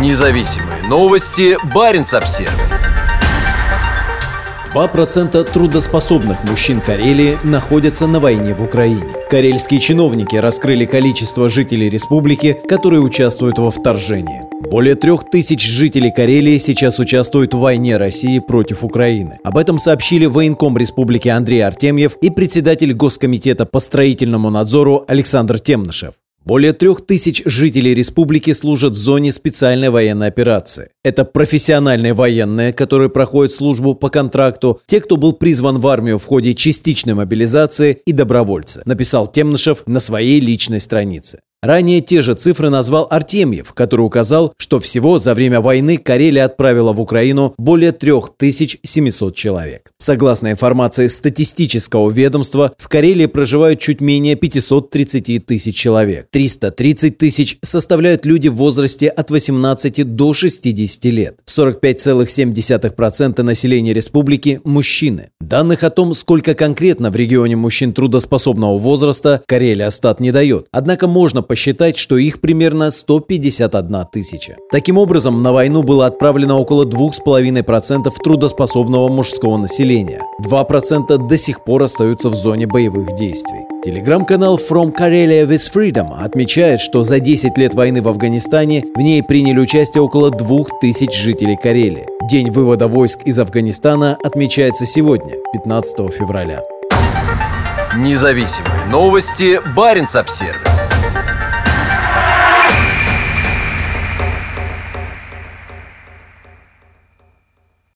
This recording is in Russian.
Независимые новости. Барин обсерва 2% трудоспособных мужчин Карелии находятся на войне в Украине. Карельские чиновники раскрыли количество жителей республики, которые участвуют во вторжении. Более трех тысяч жителей Карелии сейчас участвуют в войне России против Украины. Об этом сообщили военком республики Андрей Артемьев и председатель Госкомитета по строительному надзору Александр Темнышев. Более трех тысяч жителей республики служат в зоне специальной военной операции. Это профессиональные военные, которые проходят службу по контракту, те, кто был призван в армию в ходе частичной мобилизации и добровольцы, написал Темнышев на своей личной странице. Ранее те же цифры назвал Артемьев, который указал, что всего за время войны Карелия отправила в Украину более 3700 человек. Согласно информации статистического ведомства, в Карелии проживают чуть менее 530 тысяч человек. 330 тысяч составляют люди в возрасте от 18 до 60 лет. 45,7% населения республики – мужчины. Данных о том, сколько конкретно в регионе мужчин трудоспособного возраста, Карелия стат не дает. Однако можно посчитать, что их примерно 151 тысяча. Таким образом, на войну было отправлено около 2,5% трудоспособного мужского населения. 2% до сих пор остаются в зоне боевых действий. Телеграм-канал From Karelia with Freedom отмечает, что за 10 лет войны в Афганистане в ней приняли участие около 2000 жителей Карелии. День вывода войск из Афганистана отмечается сегодня, 15 февраля. Независимые новости. Барин обсервис